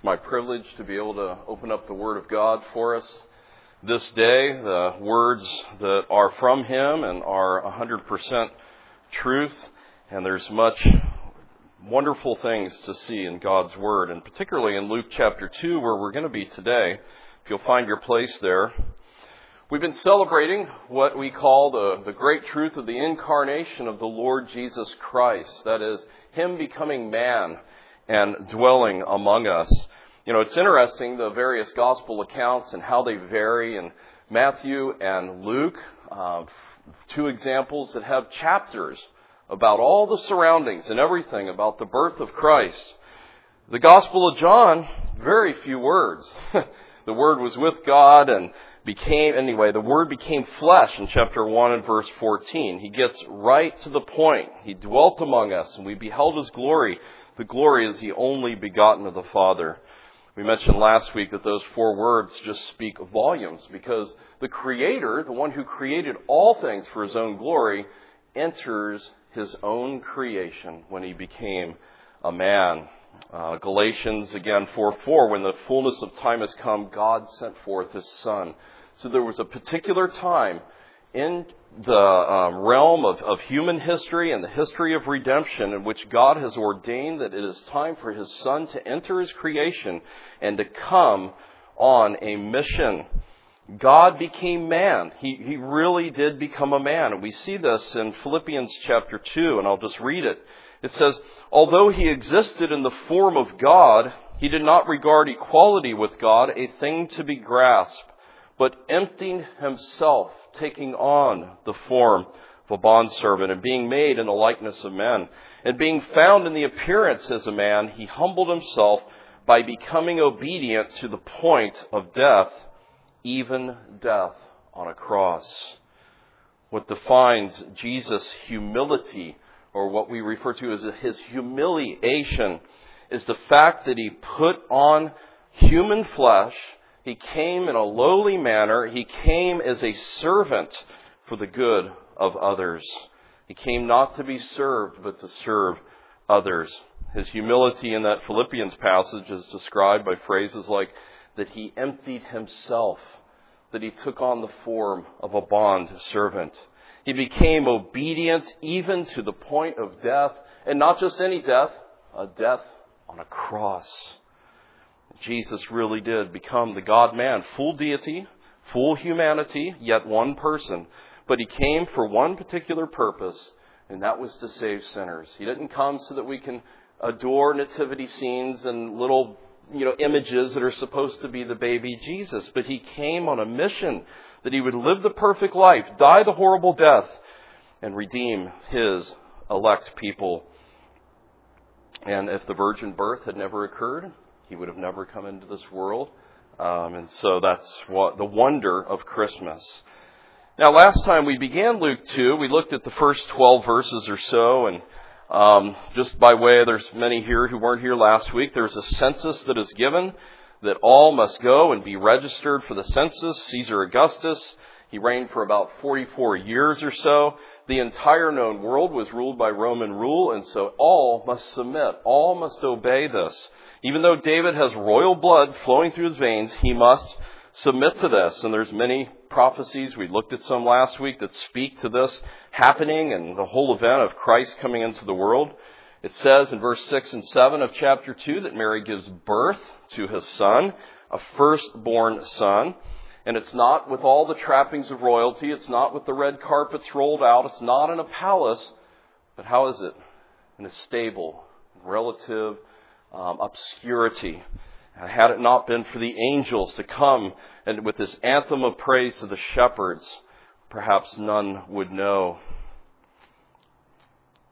It's my privilege to be able to open up the Word of God for us this day, the words that are from Him and are 100% truth. And there's much wonderful things to see in God's Word, and particularly in Luke chapter 2, where we're going to be today. If you'll find your place there. We've been celebrating what we call the, the great truth of the incarnation of the Lord Jesus Christ. That is, Him becoming man and dwelling among us. You know, it's interesting the various gospel accounts and how they vary in Matthew and Luke. Uh, two examples that have chapters about all the surroundings and everything about the birth of Christ. The Gospel of John, very few words. the Word was with God and became, anyway, the Word became flesh in chapter 1 and verse 14. He gets right to the point. He dwelt among us and we beheld His glory the glory is the only begotten of the Father. We mentioned last week that those four words just speak volumes because the Creator, the one who created all things for His own glory, enters His own creation when He became a man. Uh, Galatians again 4 4, when the fullness of time has come, God sent forth His Son. So there was a particular time in the um, realm of, of human history and the history of redemption in which God has ordained that it is time for His Son to enter His creation and to come on a mission. God became man. He, he really did become a man. And we see this in Philippians chapter 2, and I'll just read it. It says, Although he existed in the form of God, he did not regard equality with God a thing to be grasped, but emptied himself taking on the form of a bondservant and being made in the likeness of men. And being found in the appearance as a man, he humbled himself by becoming obedient to the point of death, even death on a cross. What defines Jesus' humility, or what we refer to as his humiliation, is the fact that he put on human flesh he came in a lowly manner. He came as a servant for the good of others. He came not to be served, but to serve others. His humility in that Philippians passage is described by phrases like that he emptied himself, that he took on the form of a bond servant. He became obedient even to the point of death, and not just any death, a death on a cross. Jesus really did become the God man, full deity, full humanity, yet one person. But he came for one particular purpose, and that was to save sinners. He didn't come so that we can adore nativity scenes and little you know images that are supposed to be the baby Jesus, but he came on a mission that he would live the perfect life, die the horrible death, and redeem his elect people. And if the virgin birth had never occurred, he would have never come into this world. Um, and so that's what the wonder of Christmas. Now, last time we began Luke 2, we looked at the first 12 verses or so, and um, just by way, there's many here who weren't here last week. There's a census that is given that all must go and be registered for the census. Caesar Augustus, he reigned for about 44 years or so. The entire known world was ruled by Roman rule, and so all must submit. All must obey this. Even though David has royal blood flowing through his veins, he must submit to this. And there's many prophecies, we looked at some last week, that speak to this happening and the whole event of Christ coming into the world. It says in verse 6 and 7 of chapter 2 that Mary gives birth to his son, a firstborn son. And it's not with all the trappings of royalty. It's not with the red carpets rolled out. It's not in a palace. But how is it? In a stable, relative um, obscurity. Had it not been for the angels to come and with this anthem of praise to the shepherds, perhaps none would know.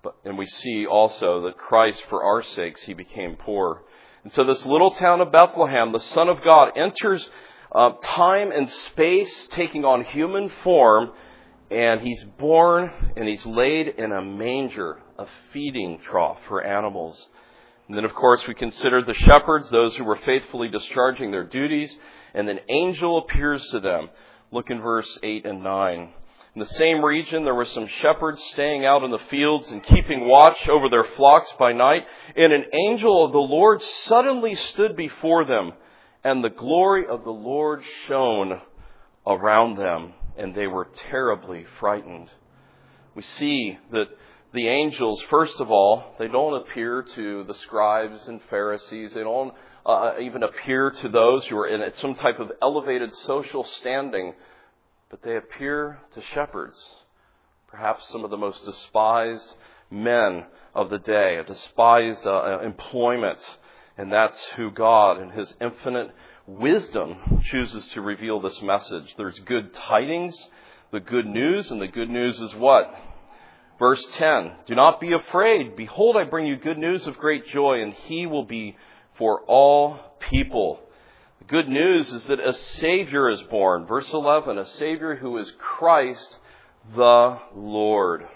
But, and we see also that Christ, for our sakes, he became poor. And so this little town of Bethlehem, the Son of God, enters uh, time and space, taking on human form, and he's born and he's laid in a manger, a feeding trough for animals. And then, of course, we consider the shepherds, those who were faithfully discharging their duties, and an angel appears to them. Look in verse 8 and 9. In the same region, there were some shepherds staying out in the fields and keeping watch over their flocks by night. And an angel of the Lord suddenly stood before them, and the glory of the Lord shone around them, and they were terribly frightened. We see that the angels, first of all, they don't appear to the scribes and Pharisees. They don't uh, even appear to those who are in some type of elevated social standing but they appear to shepherds, perhaps some of the most despised men of the day, a despised uh, employment, and that's who God, in His infinite wisdom, chooses to reveal this message. There's good tidings, the good news, and the good news is what? Verse 10 Do not be afraid. Behold, I bring you good news of great joy, and He will be for all people The good news is that a Savior is born. Verse 11, a Savior who is Christ the Lord.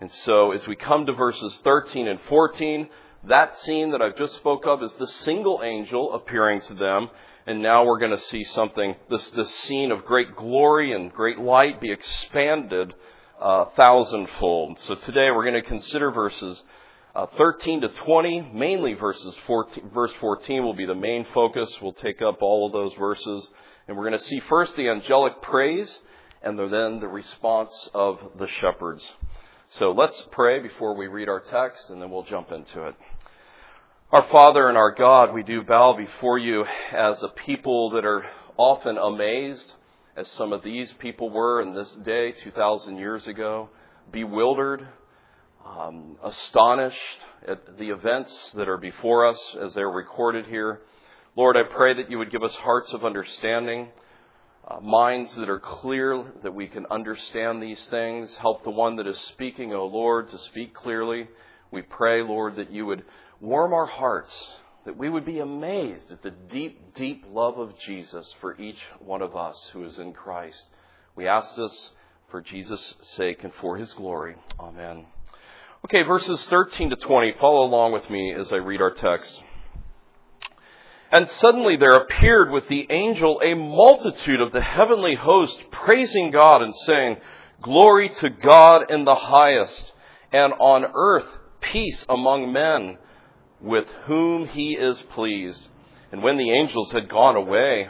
And so as we come to verses 13 and 14, that scene that I've just spoke of is the single angel appearing to them. And now we're going to see something, this, this scene of great glory and great light be expanded uh, thousandfold. So today we're going to consider verses uh, 13 to 20, mainly verses 14, verse 14 will be the main focus. We'll take up all of those verses. And we're going to see first the angelic praise and then the response of the shepherds. So let's pray before we read our text and then we'll jump into it. Our Father and our God, we do bow before you as a people that are often amazed, as some of these people were in this day 2,000 years ago, bewildered, um, astonished at the events that are before us as they're recorded here. Lord, I pray that you would give us hearts of understanding, uh, minds that are clear, that we can understand these things. Help the one that is speaking, O Lord, to speak clearly. We pray, Lord, that you would warm our hearts, that we would be amazed at the deep, deep love of Jesus for each one of us who is in Christ. We ask this for Jesus' sake and for his glory. Amen. Okay, verses 13 to 20. Follow along with me as I read our text. And suddenly there appeared with the angel a multitude of the heavenly host praising God and saying, Glory to God in the highest, and on earth peace among men with whom he is pleased. And when the angels had gone away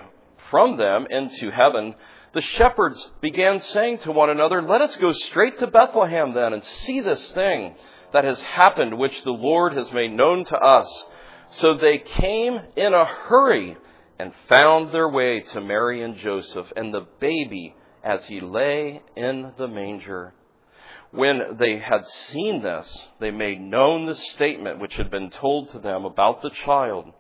from them into heaven, the shepherds began saying to one another, Let us go straight to Bethlehem then and see this thing that has happened, which the Lord has made known to us. So they came in a hurry and found their way to Mary and Joseph and the baby as he lay in the manger. When they had seen this, they made known the statement which had been told to them about the child.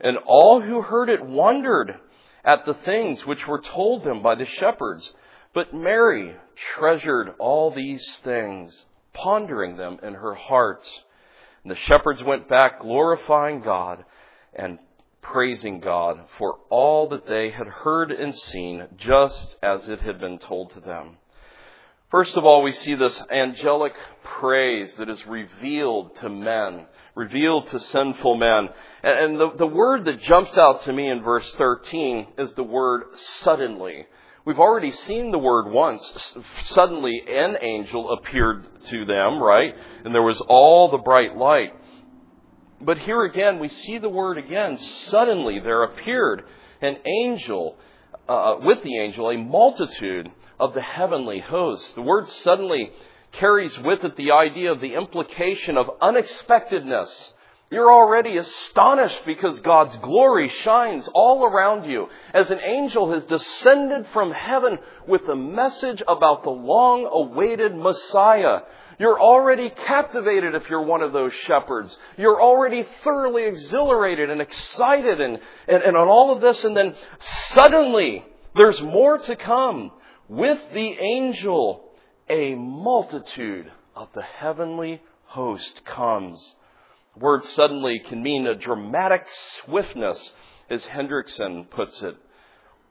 And all who heard it wondered at the things which were told them by the shepherds. But Mary treasured all these things, pondering them in her heart. And the shepherds went back glorifying God and praising God for all that they had heard and seen, just as it had been told to them. First of all, we see this angelic praise that is revealed to men, revealed to sinful men. And the, the word that jumps out to me in verse 13 is the word suddenly. We've already seen the word once. Suddenly an angel appeared to them, right? And there was all the bright light. But here again, we see the word again. Suddenly there appeared an angel, uh, with the angel, a multitude of the heavenly hosts. The word suddenly carries with it the idea of the implication of unexpectedness. You're already astonished because God's glory shines all around you as an angel has descended from heaven with a message about the long awaited Messiah. You're already captivated if you're one of those shepherds. You're already thoroughly exhilarated and excited and, and, and on all of this, and then suddenly there's more to come. With the angel, a multitude of the heavenly host comes. Word suddenly can mean a dramatic swiftness, as Hendriksen puts it.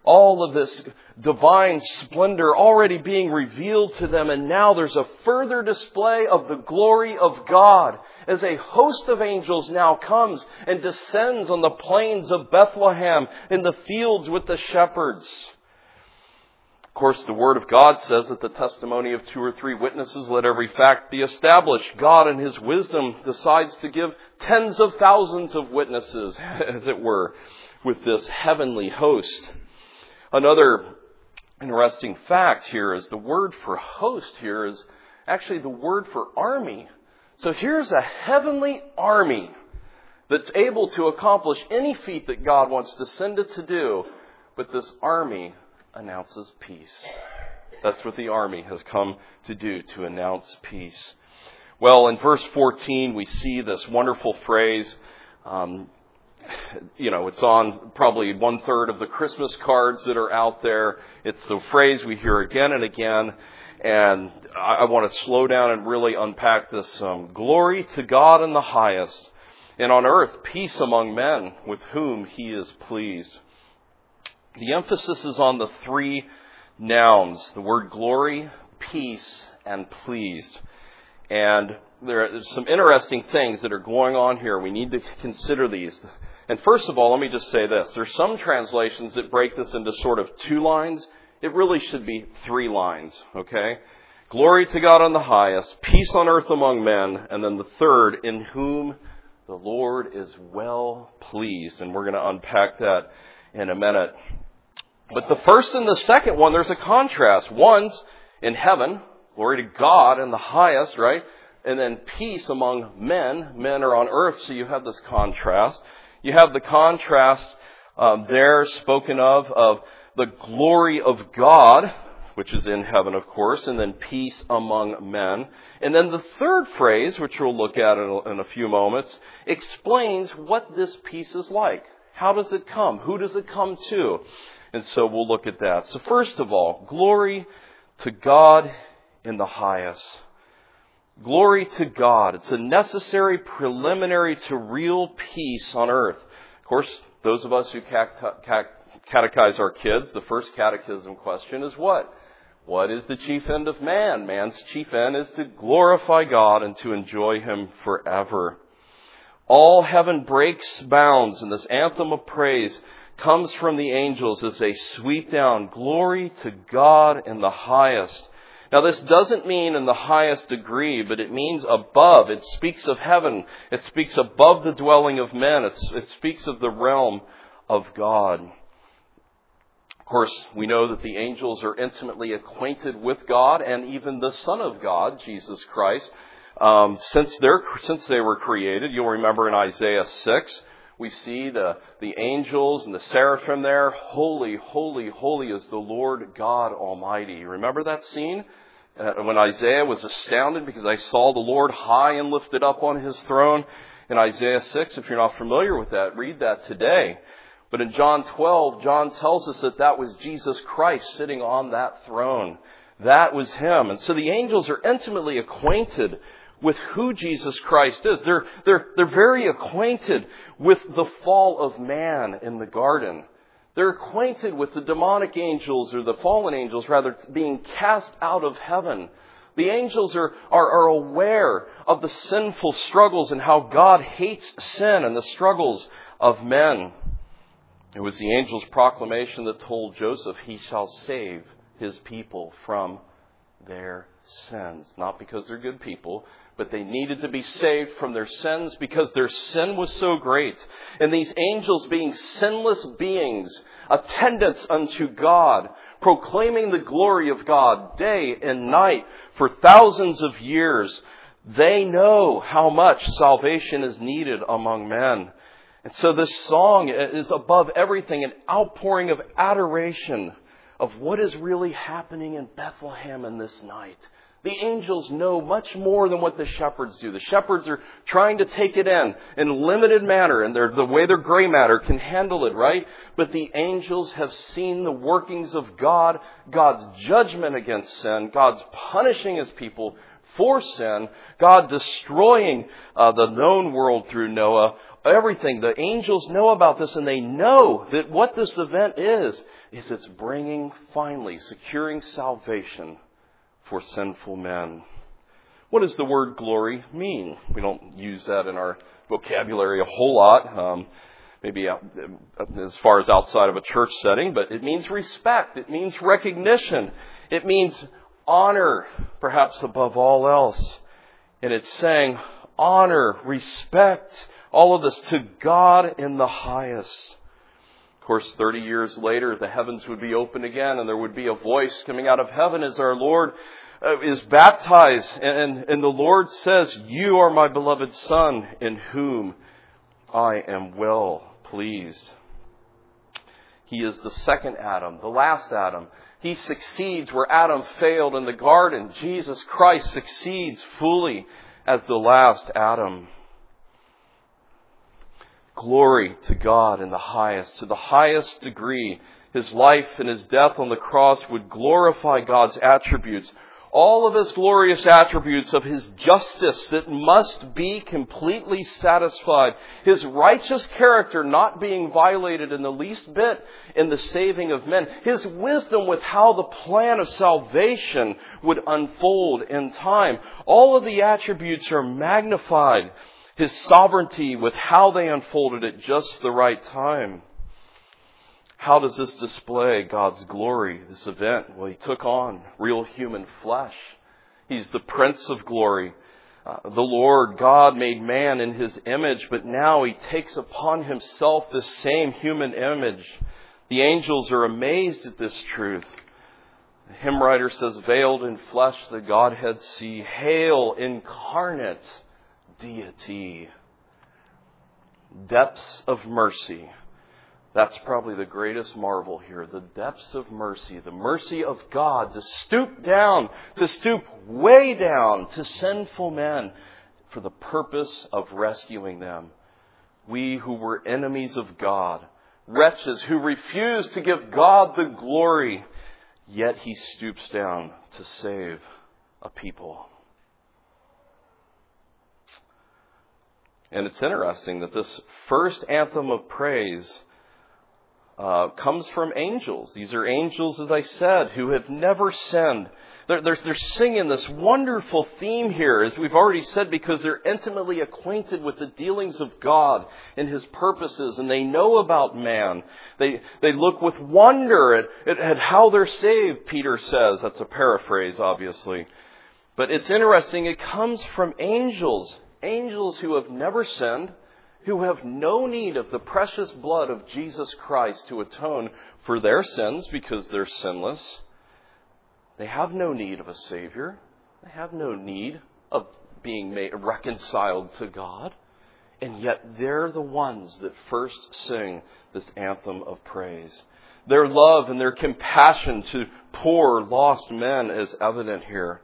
All of this divine splendor already being revealed to them, and now there's a further display of the glory of God as a host of angels now comes and descends on the plains of Bethlehem in the fields with the shepherds. Course, the Word of God says that the testimony of two or three witnesses, let every fact be established. God, in His wisdom, decides to give tens of thousands of witnesses, as it were, with this heavenly host. Another interesting fact here is the word for host here is actually the word for army. So here's a heavenly army that's able to accomplish any feat that God wants to send it to do, but this army announces peace. That's what the army has come to do, to announce peace. Well, in verse 14, we see this wonderful phrase. Um, you know, it's on probably one third of the Christmas cards that are out there. It's the phrase we hear again and again. And I, I want to slow down and really unpack this. Um, Glory to God in the highest, and on earth peace among men with whom he is pleased. The emphasis is on the three nouns the word glory, peace, and pleased. And there are some interesting things that are going on here. We need to consider these. And first of all, let me just say this. There's some translations that break this into sort of two lines. It really should be three lines, okay? Glory to God on the highest, peace on earth among men, and then the third, in whom the Lord is well pleased. And we're going to unpack that in a minute. But the first and the second one, there's a contrast. One's in heaven, glory to God in the highest, right? And then peace among men. Men are on earth, so you have this contrast. You have the contrast um, there spoken of, of the glory of God, which is in heaven, of course, and then peace among men. And then the third phrase, which we'll look at in a, in a few moments, explains what this peace is like. How does it come? Who does it come to? And so we'll look at that. So first of all, glory to God in the highest. Glory to God. It's a necessary preliminary to real peace on earth. Of course, those of us who catechize our kids, the first catechism question is what? What is the chief end of man? Man's chief end is to glorify God and to enjoy Him forever. All heaven breaks bounds in this anthem of praise comes from the angels as they sweep down glory to God in the highest. Now this doesn't mean in the highest degree, but it means above. It speaks of heaven. It speaks above the dwelling of men. It's, it speaks of the realm of God. Of course, we know that the angels are intimately acquainted with God and even the Son of God, Jesus Christ. Um, since, since they were created, you'll remember in Isaiah 6, we see the, the angels and the seraphim there. Holy, holy, holy is the Lord God Almighty. Remember that scene? Uh, when Isaiah was astounded because I saw the Lord high and lifted up on his throne. In Isaiah 6, if you're not familiar with that, read that today. But in John 12, John tells us that that was Jesus Christ sitting on that throne. That was him. And so the angels are intimately acquainted with who Jesus Christ is. They're, they're, they're very acquainted with the fall of man in the garden. They're acquainted with the demonic angels, or the fallen angels rather, being cast out of heaven. The angels are, are, are aware of the sinful struggles and how God hates sin and the struggles of men. It was the angel's proclamation that told Joseph, He shall save his people from their sins. Not because they're good people, but they needed to be saved from their sins because their sin was so great. And these angels, being sinless beings, attendants unto God, proclaiming the glory of God day and night for thousands of years, they know how much salvation is needed among men. And so this song is above everything an outpouring of adoration of what is really happening in Bethlehem in this night. The angels know much more than what the shepherds do. The shepherds are trying to take it in in limited manner, and the way their gray matter can handle it, right? But the angels have seen the workings of God, God's judgment against sin, God's punishing his people for sin, God destroying uh, the known world through Noah, everything. The angels know about this, and they know that what this event is, is it's bringing, finally, securing salvation for sinful men. What does the word glory mean? We don't use that in our vocabulary a whole lot. Um, maybe as far as outside of a church setting, but it means respect. It means recognition. It means honor, perhaps above all else. And it's saying honor, respect, all of this to God in the highest. Course, 30 years later, the heavens would be open again and there would be a voice coming out of heaven as our Lord uh, is baptized. And, and the Lord says, You are my beloved Son in whom I am well pleased. He is the second Adam, the last Adam. He succeeds where Adam failed in the garden. Jesus Christ succeeds fully as the last Adam. Glory to God in the highest, to the highest degree. His life and his death on the cross would glorify God's attributes all of his glorious attributes of his justice that must be completely satisfied, his righteous character not being violated in the least bit in the saving of men, his wisdom with how the plan of salvation would unfold in time. All of the attributes are magnified, his sovereignty with how they unfolded at just the right time. How does this display God's glory, this event? Well, he took on real human flesh. He's the Prince of Glory. Uh, the Lord God made man in his image, but now he takes upon himself the same human image. The angels are amazed at this truth. The hymn writer says, Veiled in flesh the Godhead see. Hail, incarnate deity. Depths of mercy that's probably the greatest marvel here. The depths of mercy, the mercy of God to stoop down, to stoop way down to sinful men for the purpose of rescuing them. We who were enemies of God, wretches who refused to give God the glory, yet he stoops down to save a people. And it's interesting that this first anthem of praise uh, comes from angels. These are angels, as I said, who have never sinned. They're, they're, they're, singing this wonderful theme here, as we've already said, because they're intimately acquainted with the dealings of God and His purposes, and they know about man. They, they look with wonder at, at, at how they're saved, Peter says. That's a paraphrase, obviously. But it's interesting, it comes from angels. Angels who have never sinned, who have no need of the precious blood of Jesus Christ to atone for their sins because they're sinless. They have no need of a Savior. They have no need of being made, reconciled to God. And yet they're the ones that first sing this anthem of praise. Their love and their compassion to poor, lost men is evident here.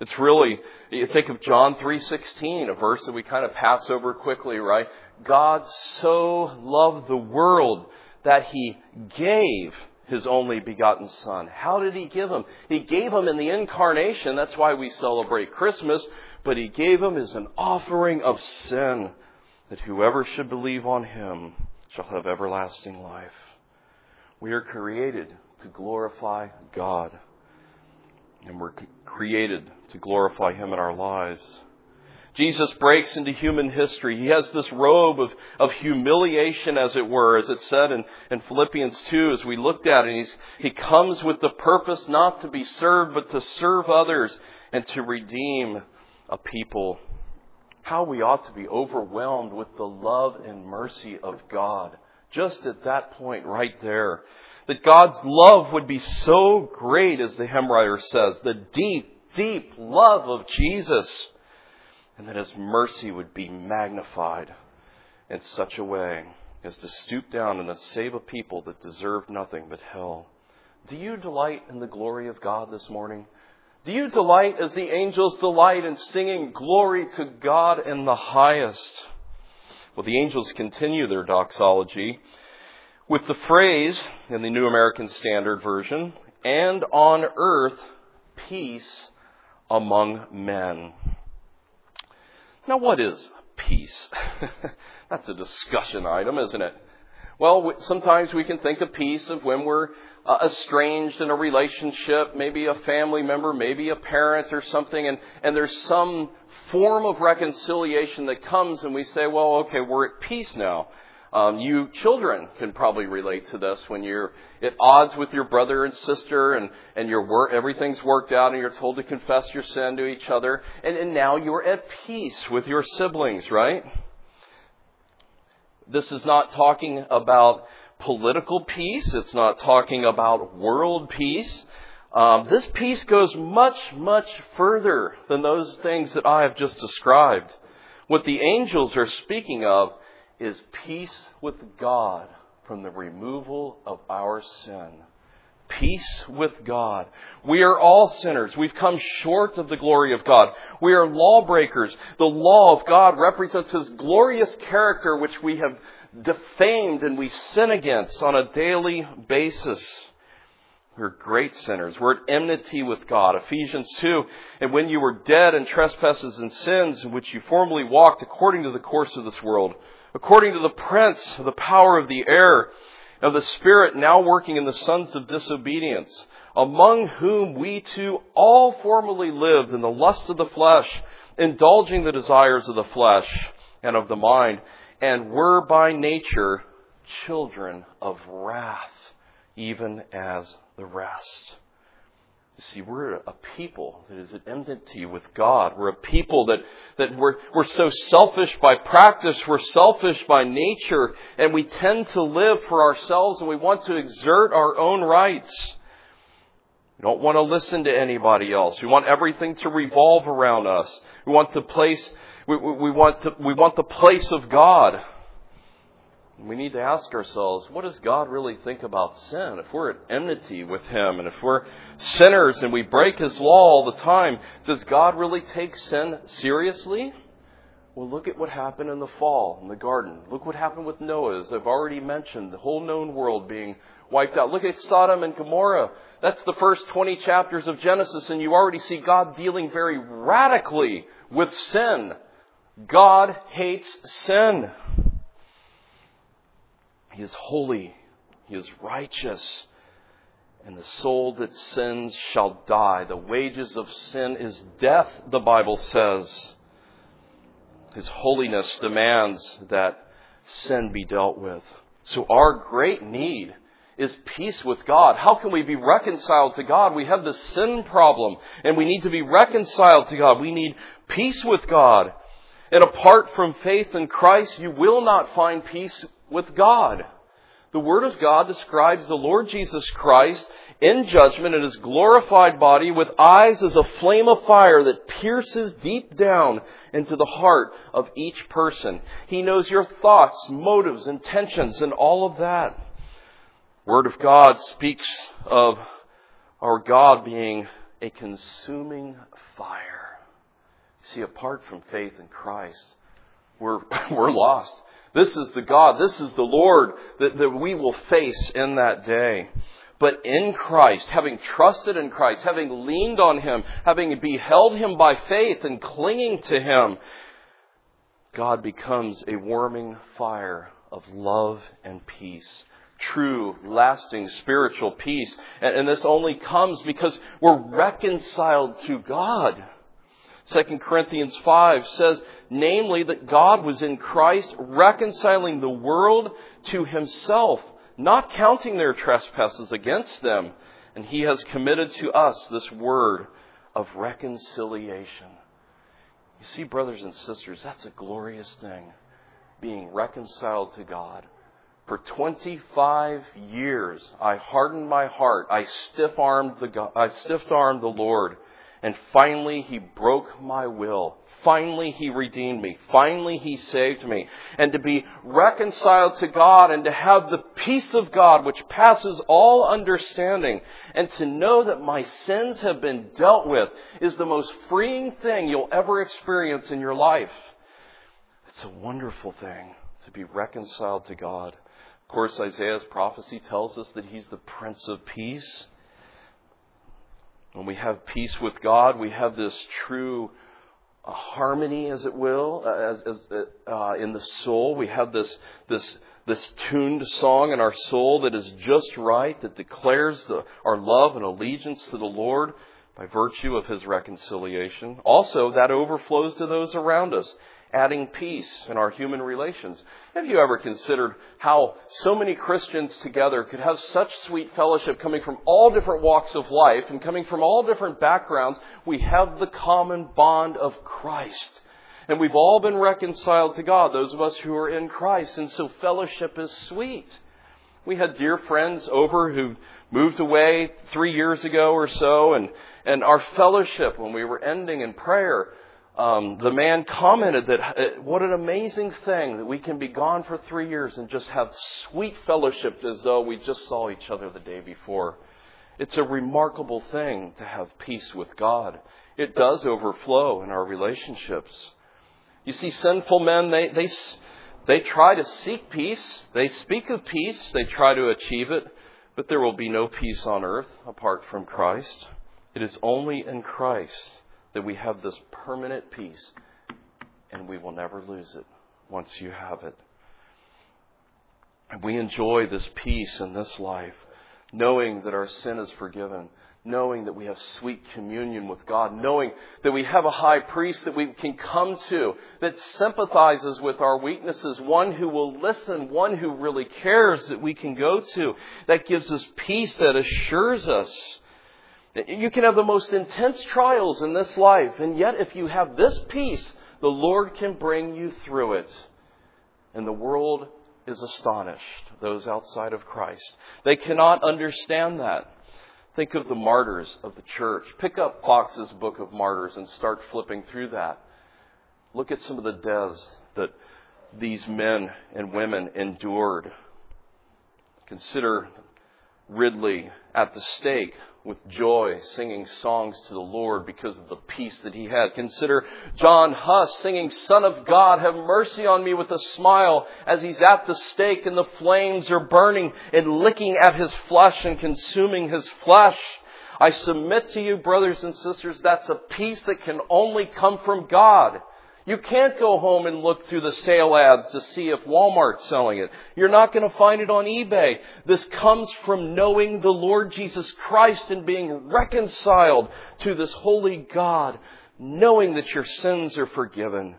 It's really, you think of John 3.16, a verse that we kind of pass over quickly, right? God so loved the world that he gave his only begotten son. How did he give him? He gave him in the incarnation. That's why we celebrate Christmas. But he gave him as an offering of sin that whoever should believe on him shall have everlasting life. We are created to glorify God. And we're created to glorify Him in our lives. Jesus breaks into human history. He has this robe of, of humiliation, as it were, as it said in, in Philippians 2, as we looked at it. He comes with the purpose not to be served, but to serve others and to redeem a people. How we ought to be overwhelmed with the love and mercy of God. Just at that point right there that God's love would be so great, as the hymn writer says, the deep, deep love of Jesus, and that His mercy would be magnified in such a way as to stoop down and to save a people that deserved nothing but hell. Do you delight in the glory of God this morning? Do you delight as the angels delight in singing glory to God in the highest? Well, the angels continue their doxology with the phrase in the New American Standard Version, and on earth peace among men. Now, what is peace? That's a discussion item, isn't it? Well, sometimes we can think of peace of when we're uh, estranged in a relationship, maybe a family member, maybe a parent or something, and, and there's some form of reconciliation that comes and we say, well, okay, we're at peace now. Um, you children can probably relate to this when you're at odds with your brother and sister and, and your everything's worked out and you're told to confess your sin to each other. And, and now you're at peace with your siblings, right? This is not talking about political peace. It's not talking about world peace. Um, this peace goes much, much further than those things that I have just described. What the angels are speaking of is peace with God from the removal of our sin. Peace with God. We are all sinners. We've come short of the glory of God. We are lawbreakers. The law of God represents His glorious character, which we have defamed and we sin against on a daily basis. We're great sinners. We're at enmity with God. Ephesians 2. And when you were dead in trespasses and sins in which you formerly walked according to the course of this world, according to the prince of the power of the air, of the Spirit now working in the sons of disobedience, among whom we too all formerly lived in the lust of the flesh, indulging the desires of the flesh and of the mind, and were by nature children of wrath, even as the rest. See, we're a people that is at enmity with God. We're a people that, that we're, we're so selfish by practice, we're selfish by nature, and we tend to live for ourselves and we want to exert our own rights. We don't want to listen to anybody else. We want everything to revolve around us. We want the place, we, we, we want, the, we want the place of God. We need to ask ourselves, what does God really think about sin? If we're at enmity with Him and if we're sinners and we break His law all the time, does God really take sin seriously? Well, look at what happened in the fall in the garden. Look what happened with Noah, as I've already mentioned, the whole known world being wiped out. Look at Sodom and Gomorrah. That's the first 20 chapters of Genesis, and you already see God dealing very radically with sin. God hates sin. He is holy. He is righteous. And the soul that sins shall die. The wages of sin is death, the Bible says. His holiness demands that sin be dealt with. So our great need is peace with God. How can we be reconciled to God? We have the sin problem and we need to be reconciled to God. We need peace with God. And apart from faith in Christ, you will not find peace with God. The Word of God describes the Lord Jesus Christ in judgment in his glorified body with eyes as a flame of fire that pierces deep down into the heart of each person. He knows your thoughts, motives, intentions, and all of that. Word of God speaks of our God being a consuming fire. See, apart from faith in Christ, we're, we're lost. This is the God, this is the Lord that, that we will face in that day. But in Christ, having trusted in Christ, having leaned on Him, having beheld Him by faith and clinging to Him, God becomes a warming fire of love and peace. True, lasting spiritual peace. And, and this only comes because we're reconciled to God. 2 Corinthians 5 says, namely that God was in Christ reconciling the world to himself, not counting their trespasses against them. And he has committed to us this word of reconciliation. You see, brothers and sisters, that's a glorious thing, being reconciled to God. For 25 years, I hardened my heart. I stiff-armed the, I stiff-armed the Lord. And finally, He broke my will. Finally, He redeemed me. Finally, He saved me. And to be reconciled to God and to have the peace of God which passes all understanding and to know that my sins have been dealt with is the most freeing thing you'll ever experience in your life. It's a wonderful thing to be reconciled to God. Of course, Isaiah's prophecy tells us that He's the Prince of Peace. When we have peace with God, we have this true uh, harmony, as it will, uh, as, as, uh, in the soul. We have this, this, this tuned song in our soul that is just right, that declares the, our love and allegiance to the Lord by virtue of His reconciliation. Also, that overflows to those around us. Adding peace in our human relations. Have you ever considered how so many Christians together could have such sweet fellowship coming from all different walks of life and coming from all different backgrounds? We have the common bond of Christ. And we've all been reconciled to God, those of us who are in Christ. And so fellowship is sweet. We had dear friends over who moved away three years ago or so, and, and our fellowship, when we were ending in prayer, um, the man commented that uh, what an amazing thing that we can be gone for three years and just have sweet fellowship as though we just saw each other the day before. It's a remarkable thing to have peace with God. It does overflow in our relationships. You see, sinful men, they, they, they try to seek peace. They speak of peace. They try to achieve it. But there will be no peace on earth apart from Christ. It is only in Christ that we have this permanent peace, and we will never lose it once you have it. And we enjoy this peace in this life, knowing that our sin is forgiven, knowing that we have sweet communion with God, knowing that we have a high priest that we can come to that sympathizes with our weaknesses, one who will listen, one who really cares that we can go to, that gives us peace, that assures us. You can have the most intense trials in this life, and yet if you have this peace, the Lord can bring you through it. And the world is astonished, those outside of Christ. They cannot understand that. Think of the martyrs of the church. Pick up Foxe's Book of Martyrs and start flipping through that. Look at some of the deaths that these men and women endured. Consider Ridley at the stake with joy, singing songs to the Lord because of the peace that he had. Consider John Huss singing, Son of God, have mercy on me with a smile as he's at the stake and the flames are burning and licking at his flesh and consuming his flesh. I submit to you, brothers and sisters, that's a peace that can only come from God. You can't go home and look through the sale ads to see if Walmart's selling it. You're not going to find it on eBay. This comes from knowing the Lord Jesus Christ and being reconciled to this holy God, knowing that your sins are forgiven.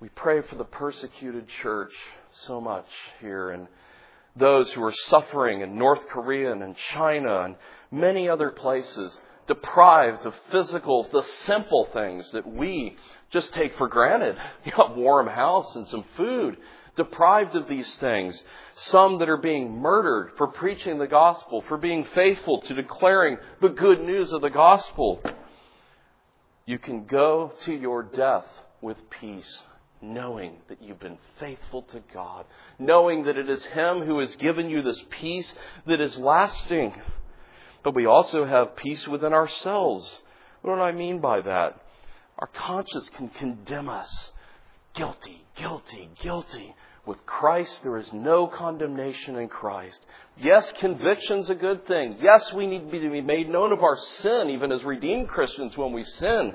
We pray for the persecuted church so much here and those who are suffering in North Korea and in China and many other places, deprived of physicals, the simple things that we just take for granted. You a warm house and some food. Deprived of these things. Some that are being murdered for preaching the gospel, for being faithful to declaring the good news of the gospel. You can go to your death with peace, knowing that you've been faithful to God, knowing that it is Him who has given you this peace that is lasting. But we also have peace within ourselves. What do I mean by that? Our conscience can condemn us. Guilty, guilty, guilty. With Christ, there is no condemnation in Christ. Yes, conviction's a good thing. Yes, we need to be made known of our sin, even as redeemed Christians when we sin.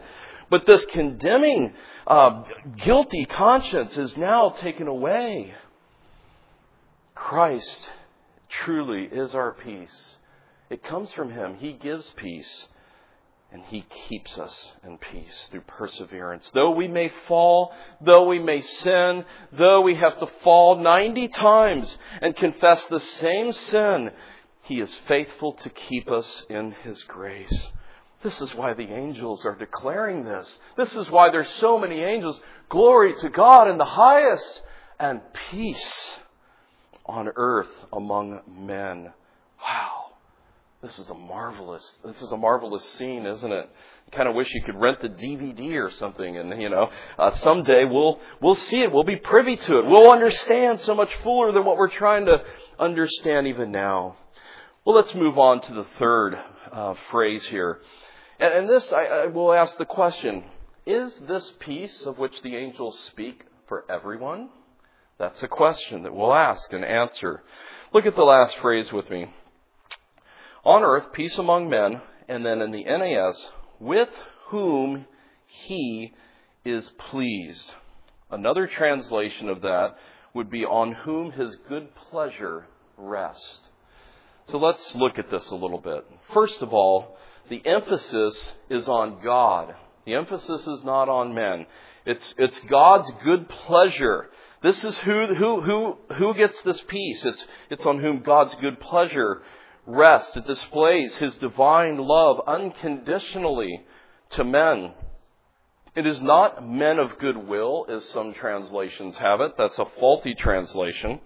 But this condemning, uh, guilty conscience is now taken away. Christ truly is our peace. It comes from Him. He gives peace and He keeps us in peace through perseverance. Though we may fall, though we may sin, though we have to fall 90 times and confess the same sin, He is faithful to keep us in His grace. This is why the angels are declaring this. This is why there's so many angels. Glory to God in the highest and peace on earth among men. This is a marvelous, this is a marvelous scene, isn't it? You kind of wish you could rent the DVD or something, and you know, uh, someday we'll we'll see it, we'll be privy to it, we'll understand so much fuller than what we're trying to understand even now. Well, let's move on to the third uh, phrase here, and, and this I, I will ask the question: Is this peace of which the angels speak for everyone? That's a question that we'll ask and answer. Look at the last phrase with me. On earth, peace among men, and then in the NAS, with whom he is pleased. Another translation of that would be on whom his good pleasure rests. So let's look at this a little bit. First of all, the emphasis is on God. The emphasis is not on men. It's, it's God's good pleasure. This is who, who, who, who gets this peace. It's, it's on whom God's good pleasure rests. It displays His divine love unconditionally to men. It is not men of goodwill, as some translations have it. That's a faulty translation.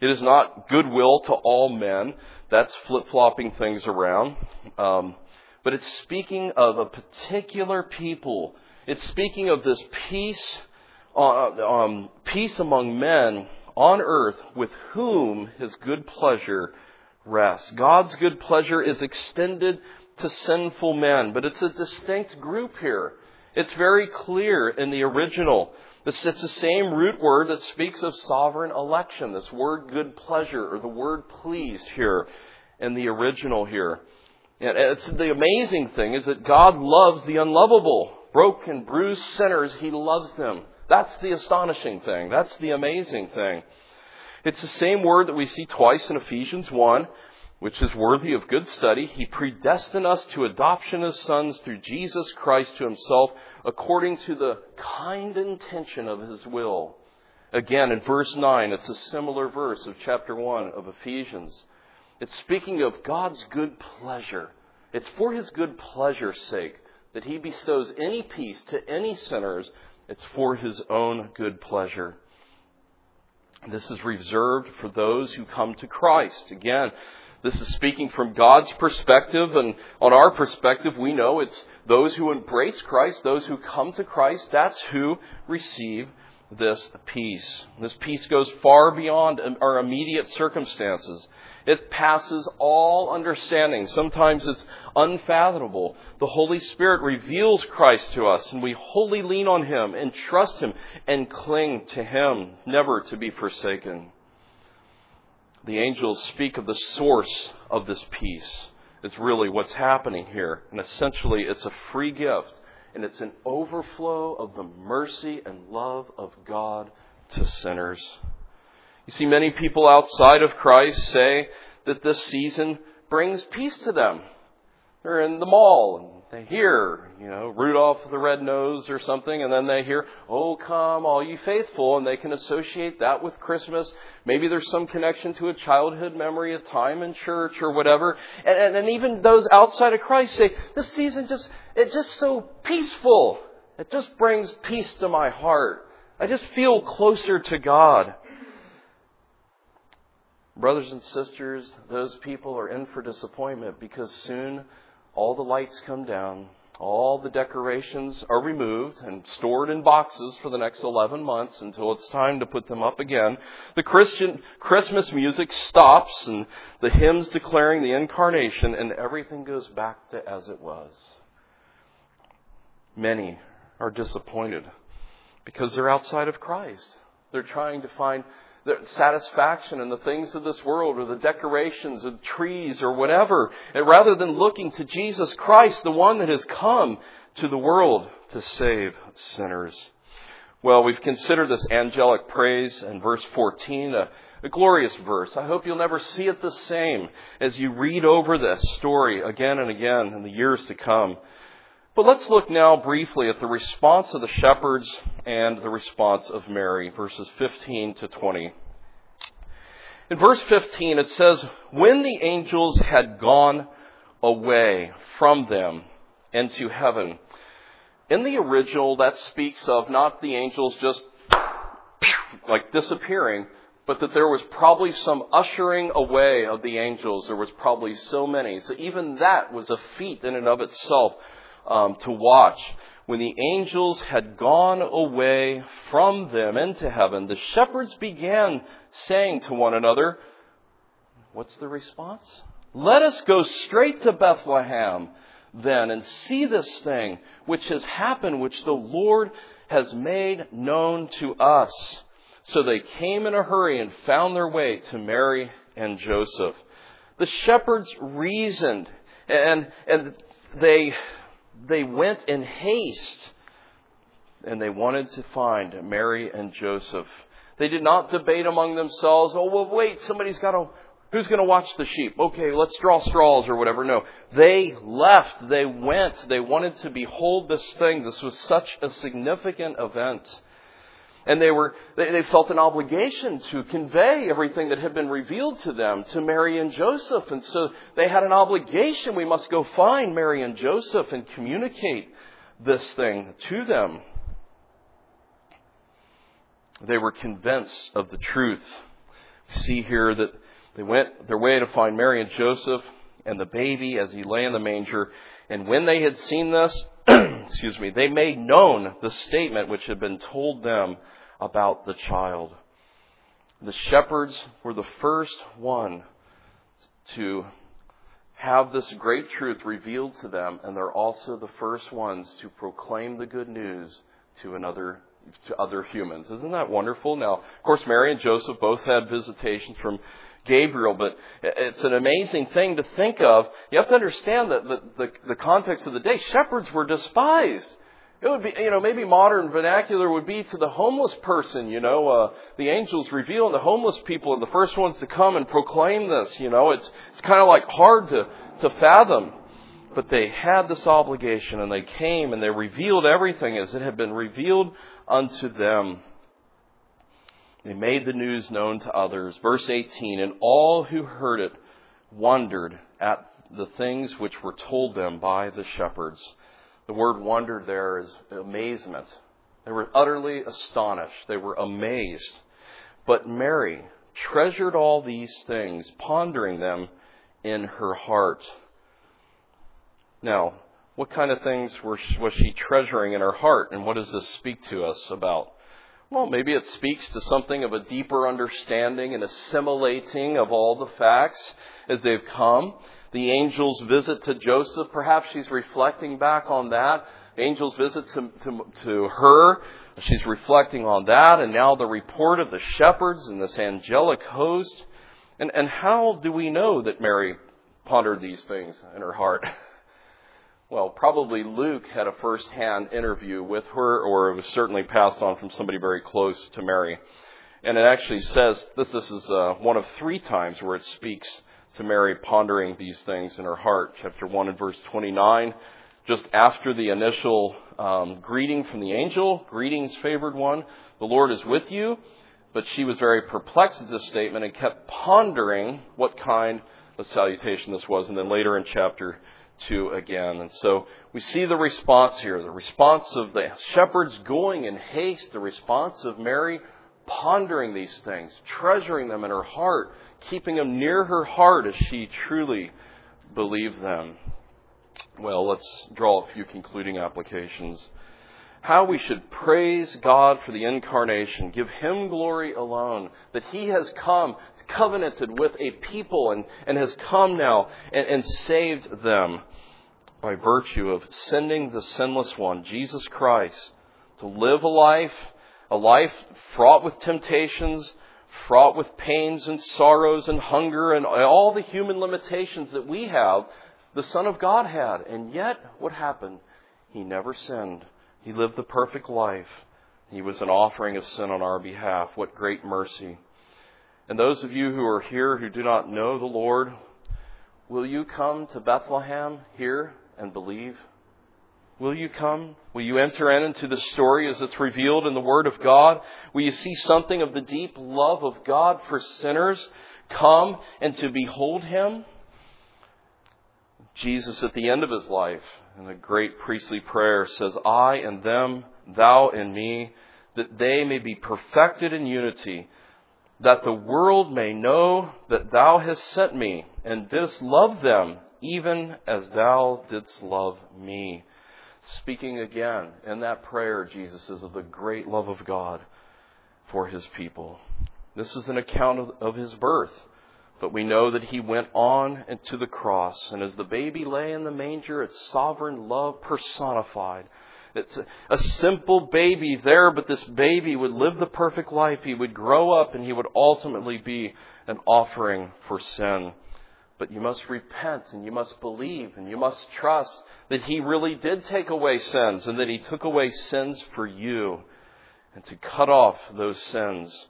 It is not goodwill to all men. That's flip flopping things around. Um, but it's speaking of a particular people. It's speaking of this peace, uh, um, peace among men on earth with whom his good pleasure rests. God's good pleasure is extended to sinful men, but it's a distinct group here. It's very clear in the original. It's the same root word that speaks of sovereign election. This word good pleasure or the word pleased here in the original here. And it's the amazing thing is that God loves the unlovable. Broken, bruised sinners, He loves them. That's the astonishing thing. That's the amazing thing. It's the same word that we see twice in Ephesians 1 which is worthy of good study, he predestined us to adoption as sons through Jesus Christ to himself, according to the kind intention of his will. Again, in verse 9, it's a similar verse of chapter 1 of Ephesians. It's speaking of God's good pleasure. It's for his good pleasure's sake that he bestows any peace to any sinners. It's for his own good pleasure. This is reserved for those who come to Christ. Again, this is speaking from God's perspective, and on our perspective, we know it's those who embrace Christ, those who come to Christ, that's who receive this peace. This peace goes far beyond our immediate circumstances. It passes all understanding. Sometimes it's unfathomable. The Holy Spirit reveals Christ to us, and we wholly lean on Him and trust Him and cling to Him, never to be forsaken the angels speak of the source of this peace. It's really what's happening here. And essentially, it's a free gift. And it's an overflow of the mercy and love of God to sinners. You see, many people outside of Christ say that this season brings peace to them. They're in the mall they hear, you know, Rudolph the Red Nose or something, and then they hear, Oh, come, all you faithful, and they can associate that with Christmas. Maybe there's some connection to a childhood memory, a time in church or whatever. And, and, and even those outside of Christ say, This season just, it's just so peaceful. It just brings peace to my heart. I just feel closer to God. Brothers and sisters, those people are in for disappointment because soon all the lights come down, all the decorations are removed and stored in boxes for the next 11 months until it's time to put them up again. The Christian Christmas music stops and the hymns declaring the incarnation and everything goes back to as it was. Many are disappointed because they're outside of Christ. They're trying to find the satisfaction in the things of this world or the decorations of trees or whatever. And rather than looking to Jesus Christ, the one that has come to the world to save sinners. Well, we've considered this angelic praise in verse 14, a, a glorious verse. I hope you'll never see it the same as you read over this story again and again in the years to come. But let's look now briefly at the response of the shepherds and the response of Mary, verses 15 to 20. In verse 15, it says, When the angels had gone away from them into heaven. In the original, that speaks of not the angels just like disappearing, but that there was probably some ushering away of the angels. There was probably so many. So even that was a feat in and of itself um, to watch. When the angels had gone away from them into heaven, the shepherds began saying to one another, What's the response? Let us go straight to Bethlehem then and see this thing which has happened, which the Lord has made known to us. So they came in a hurry and found their way to Mary and Joseph. The shepherds reasoned and, and they they went in haste and they wanted to find Mary and Joseph. They did not debate among themselves, oh, well, wait, somebody's got to Who's going to watch the sheep? Okay, let's draw straws or whatever. No. They left. They went. They wanted to behold this thing. This was such a significant event. And they were, they, they felt an obligation to convey everything that had been revealed to them to Mary and Joseph. And so they had an obligation. We must go find Mary and Joseph and communicate this thing to them. They were convinced of the truth. see here that they went their way to find Mary and Joseph and the baby as he lay in the manger. And when they had seen this, excuse me, they made known the statement which had been told them about the child. The shepherds were the first one to have this great truth revealed to them, and they're also the first ones to proclaim the good news to another to other humans. Isn't that wonderful? Now, of course, Mary and Joseph both had visitations from Gabriel, but it's an amazing thing to think of. You have to understand that the, the, the context of the day. Shepherds were despised. It would be, you know, maybe modern vernacular would be to the homeless person, you know, uh, the angels reveal and the homeless people are the first ones to come and proclaim this, you know, it's, it's kind of like hard to, to fathom. But they had this obligation and they came and they revealed everything as it had been revealed unto them. They made the news known to others. Verse 18, and all who heard it wondered at the things which were told them by the shepherds. The word wondered there is amazement. They were utterly astonished. They were amazed. But Mary treasured all these things, pondering them in her heart. Now, what kind of things was she treasuring in her heart, and what does this speak to us about? Well, maybe it speaks to something of a deeper understanding and assimilating of all the facts as they've come. The angel's visit to Joseph, perhaps she's reflecting back on that. Angel's visit to, to, to her, she's reflecting on that, and now the report of the shepherds and this angelic host. And, and how do we know that Mary pondered these things in her heart? well, probably Luke had a first-hand interview with her, or it was certainly passed on from somebody very close to Mary. And it actually says this. This is uh, one of three times where it speaks to Mary pondering these things in her heart. Chapter one and verse twenty-nine, just after the initial um, greeting from the angel, "Greetings, favored one, the Lord is with you." But she was very perplexed at this statement and kept pondering what kind of salutation this was. And then later in chapter to again. And so we see the response here the response of the shepherds going in haste, the response of Mary pondering these things, treasuring them in her heart, keeping them near her heart as she truly believed them. Well, let's draw a few concluding applications. How we should praise God for the incarnation, give Him glory alone, that He has come, covenanted with a people, and, and has come now and, and saved them by virtue of sending the sinless one, Jesus Christ, to live a life, a life fraught with temptations, fraught with pains and sorrows and hunger and all the human limitations that we have, the Son of God had. And yet, what happened? He never sinned. He lived the perfect life. He was an offering of sin on our behalf. What great mercy. And those of you who are here who do not know the Lord, will you come to Bethlehem here and believe? Will you come? Will you enter in into the story as it's revealed in the Word of God? Will you see something of the deep love of God for sinners come and to behold Him? Jesus, at the end of his life, in the great priestly prayer, says, I and them, thou and me, that they may be perfected in unity, that the world may know that thou hast sent me and didst love them even as thou didst love me. Speaking again in that prayer, Jesus is of the great love of God for his people. This is an account of, of his birth, but we know that he went on to the cross, and as the baby lay in the manger, it's sovereign love personified. It's a simple baby there, but this baby would live the perfect life. He would grow up and he would ultimately be an offering for sin. But you must repent and you must believe and you must trust that He really did take away sins and that He took away sins for you and to cut off those sins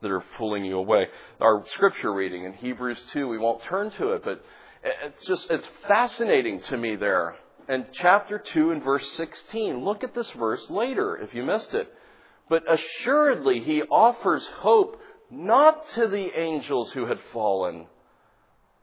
that are fooling you away. Our scripture reading in Hebrews 2, we won't turn to it, but it's just, it's fascinating to me there. In chapter 2 and verse 16, look at this verse later if you missed it. But assuredly he offers hope not to the angels who had fallen,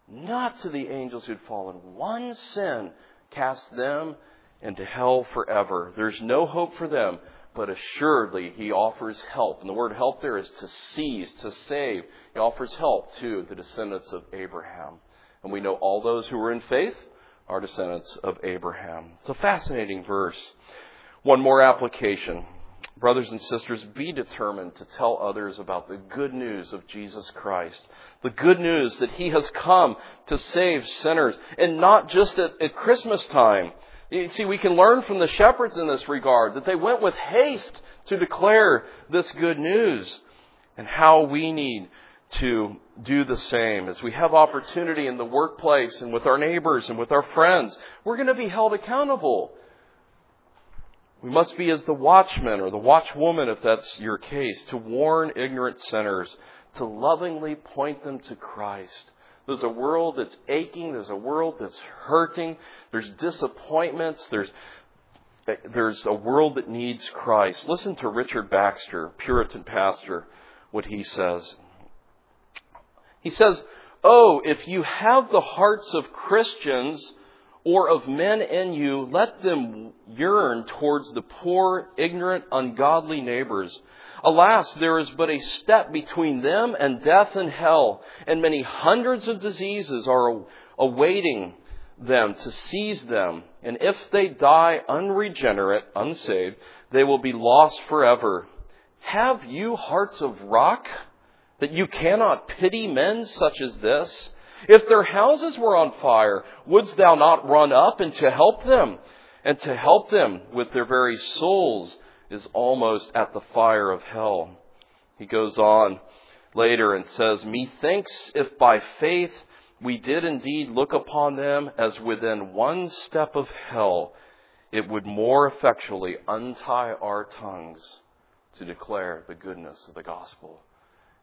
not to the angels who had fallen. One sin cast them into hell forever. There's no hope for them, but assuredly he offers help. And the word help there is to seize, to save. He offers help to the descendants of Abraham. And we know all those who were in faith are descendants of Abraham. It's a fascinating verse. One more application. Brothers and sisters, be determined to tell others about the good news of Jesus Christ. The good news that He has come to save sinners. And not just at, at Christmas time. You see, we can learn from the shepherds in this regard that they went with haste to declare this good news and how we need to do the same. As we have opportunity in the workplace and with our neighbors and with our friends, we're going to be held accountable. We must be as the watchman or the watchwoman, if that's your case, to warn ignorant sinners, to lovingly point them to Christ. There's a world that's aching. There's a world that's hurting. There's disappointments. There's, there's a world that needs Christ. Listen to Richard Baxter, Puritan pastor, what he says. He says, Oh, if you have the hearts of Christians or of men in you, let them yearn towards the poor, ignorant, ungodly neighbors. Alas, there is but a step between them and death and hell, and many hundreds of diseases are awaiting them to seize them. And if they die unregenerate, unsaved, they will be lost forever. Have you hearts of rock that you cannot pity men such as this? If their houses were on fire, wouldst thou not run up and to help them? And to help them with their very souls is almost at the fire of hell. He goes on later and says, Methinks if by faith we did indeed look upon them as within one step of hell, it would more effectually untie our tongues to declare the goodness of the gospel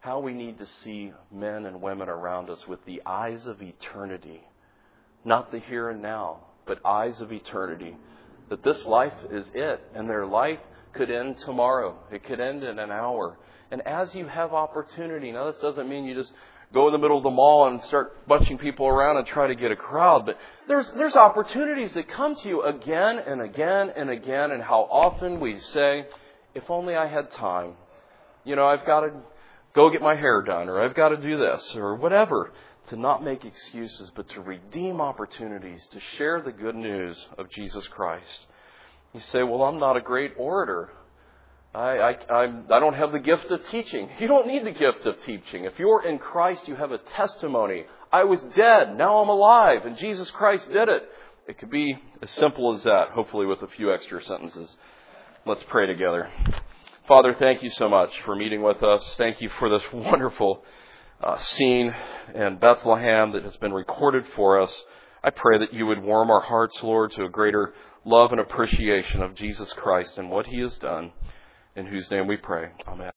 how we need to see men and women around us with the eyes of eternity. Not the here and now, but eyes of eternity. That this life is it, and their life could end tomorrow. It could end in an hour. And as you have opportunity, now this doesn't mean you just go in the middle of the mall and start bunching people around and try to get a crowd, but there's, there's opportunities that come to you again and again and again, and how often we say, if only I had time. You know, I've got to go get my hair done, or I've got to do this, or whatever. To not make excuses, but to redeem opportunities to share the good news of Jesus Christ. You say, Well, I'm not a great orator. I, I, I'm, I don't have the gift of teaching. You don't need the gift of teaching. If you're in Christ, you have a testimony. I was dead, now I'm alive, and Jesus Christ did it. It could be as simple as that, hopefully with a few extra sentences. Let's pray together. Father, thank you so much for meeting with us. Thank you for this wonderful uh, scene in Bethlehem that has been recorded for us. I pray that you would warm our hearts, Lord, to a greater love and appreciation of Jesus Christ and what he has done, in whose name we pray. Amen.